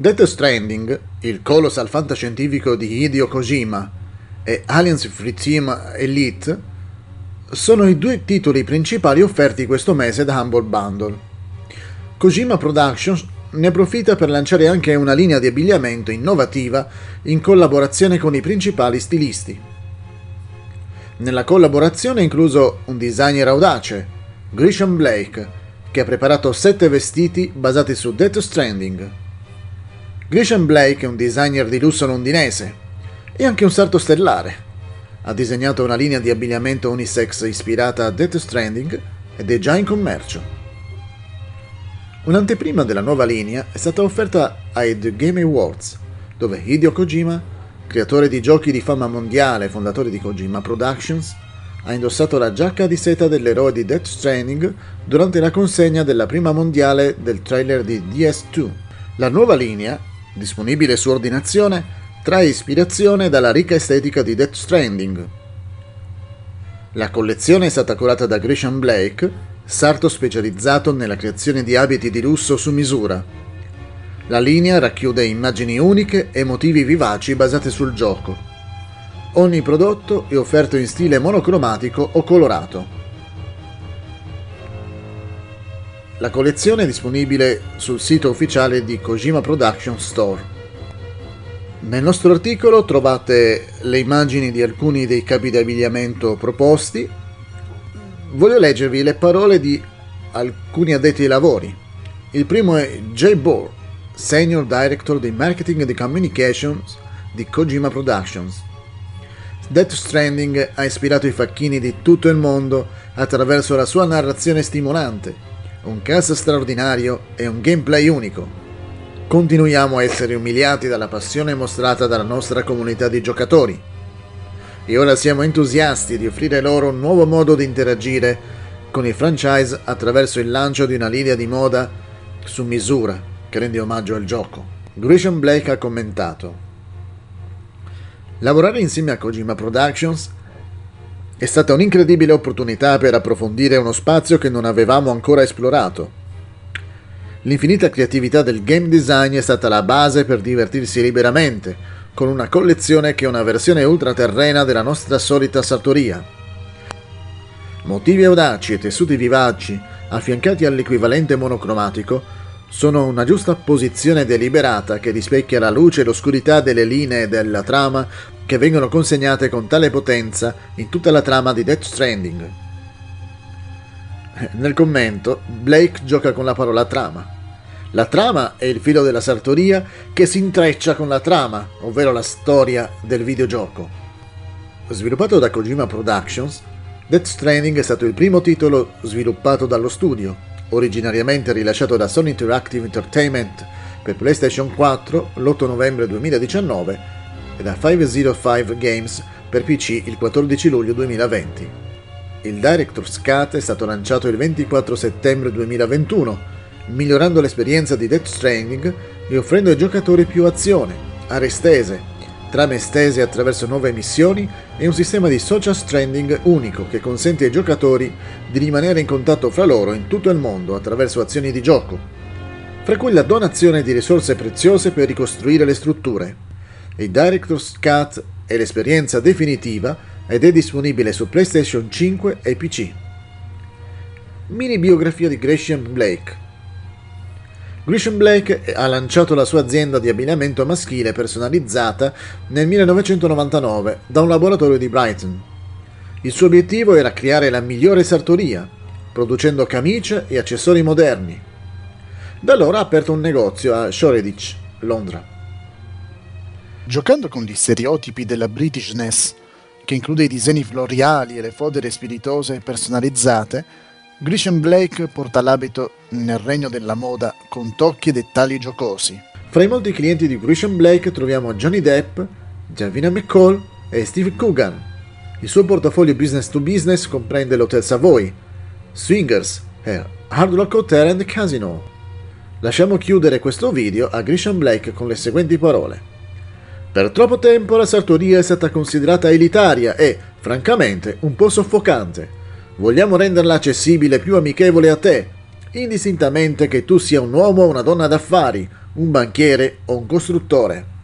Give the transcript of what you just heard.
Death Stranding, il colossal fantascientifico di Hideo Kojima, e Aliens Free Team Elite sono i due titoli principali offerti questo mese da Humble Bundle. Kojima Productions ne approfitta per lanciare anche una linea di abbigliamento innovativa in collaborazione con i principali stilisti. Nella collaborazione è incluso un designer audace, Grisham Blake, che ha preparato sette vestiti basati su Death Stranding. Grisham Blake è un designer di lusso londinese e anche un sarto stellare. Ha disegnato una linea di abbigliamento unisex ispirata a Death Stranding ed è già in commercio. Un'anteprima della nuova linea è stata offerta ai The Game Awards, dove Hideo Kojima, creatore di giochi di fama mondiale e fondatore di Kojima Productions, ha indossato la giacca di seta dell'eroe di Death Stranding durante la consegna della prima mondiale del trailer di DS2. La nuova linea disponibile su ordinazione, trae ispirazione dalla ricca estetica di Death Stranding. La collezione è stata curata da Grisham Blake, sarto specializzato nella creazione di abiti di lusso su misura. La linea racchiude immagini uniche e motivi vivaci basate sul gioco. Ogni prodotto è offerto in stile monocromatico o colorato. La collezione è disponibile sul sito ufficiale di Kojima Production Store. Nel nostro articolo trovate le immagini di alcuni dei capi di abbigliamento proposti. Voglio leggervi le parole di alcuni addetti ai lavori. Il primo è Jay Bohr, Senior Director di Marketing and Communications di Kojima Productions. Death Stranding ha ispirato i facchini di tutto il mondo attraverso la sua narrazione stimolante un cast straordinario e un gameplay unico. Continuiamo a essere umiliati dalla passione mostrata dalla nostra comunità di giocatori. E ora siamo entusiasti di offrire loro un nuovo modo di interagire con il franchise attraverso il lancio di una linea di moda su misura che rende omaggio al gioco. Grisham Blake ha commentato Lavorare insieme a Kojima Productions è stata un'incredibile opportunità per approfondire uno spazio che non avevamo ancora esplorato. L'infinita creatività del game design è stata la base per divertirsi liberamente, con una collezione che è una versione ultraterrena della nostra solita sartoria. Motivi audaci e tessuti vivaci, affiancati all'equivalente monocromatico, sono una giusta posizione deliberata che rispecchia la luce e l'oscurità delle linee della trama che vengono consegnate con tale potenza in tutta la trama di Death Stranding. Nel commento, Blake gioca con la parola trama. La trama è il filo della sartoria che si intreccia con la trama, ovvero la storia del videogioco. Sviluppato da Kojima Productions, Death Stranding è stato il primo titolo sviluppato dallo studio, originariamente rilasciato da Sony Interactive Entertainment per PlayStation 4 l'8 novembre 2019 e da 505 Games per PC il 14 luglio 2020. Il Director's Cut è stato lanciato il 24 settembre 2021, migliorando l'esperienza di Death Stranding e offrendo ai giocatori più azione, aree estese, trame estese attraverso nuove missioni e un sistema di social stranding unico che consente ai giocatori di rimanere in contatto fra loro in tutto il mondo attraverso azioni di gioco, fra cui la donazione di risorse preziose per ricostruire le strutture, il Director's Cut è l'esperienza definitiva ed è disponibile su PlayStation 5 e PC. Mini biografia di Gresham Blake Gresham Blake ha lanciato la sua azienda di abbigliamento maschile personalizzata nel 1999 da un laboratorio di Brighton. Il suo obiettivo era creare la migliore sartoria, producendo camicie e accessori moderni. Da allora ha aperto un negozio a Shoreditch, Londra. Giocando con gli stereotipi della Britishness, che include i disegni floreali e le fodere spiritose personalizzate, Grisham Blake porta l'abito nel regno della moda con tocchi e dettagli giocosi. Fra i molti clienti di Grisham Blake troviamo Johnny Depp, Javina McCall e Steve Coogan. Il suo portafoglio business to business comprende l'Hotel Savoy, Swingers e Hard Rock Hotel and Casino. Lasciamo chiudere questo video a Grisham Blake con le seguenti parole. Per troppo tempo la sartoria è stata considerata elitaria e, francamente, un po' soffocante. Vogliamo renderla accessibile e più amichevole a te, indistintamente che tu sia un uomo o una donna d'affari, un banchiere o un costruttore.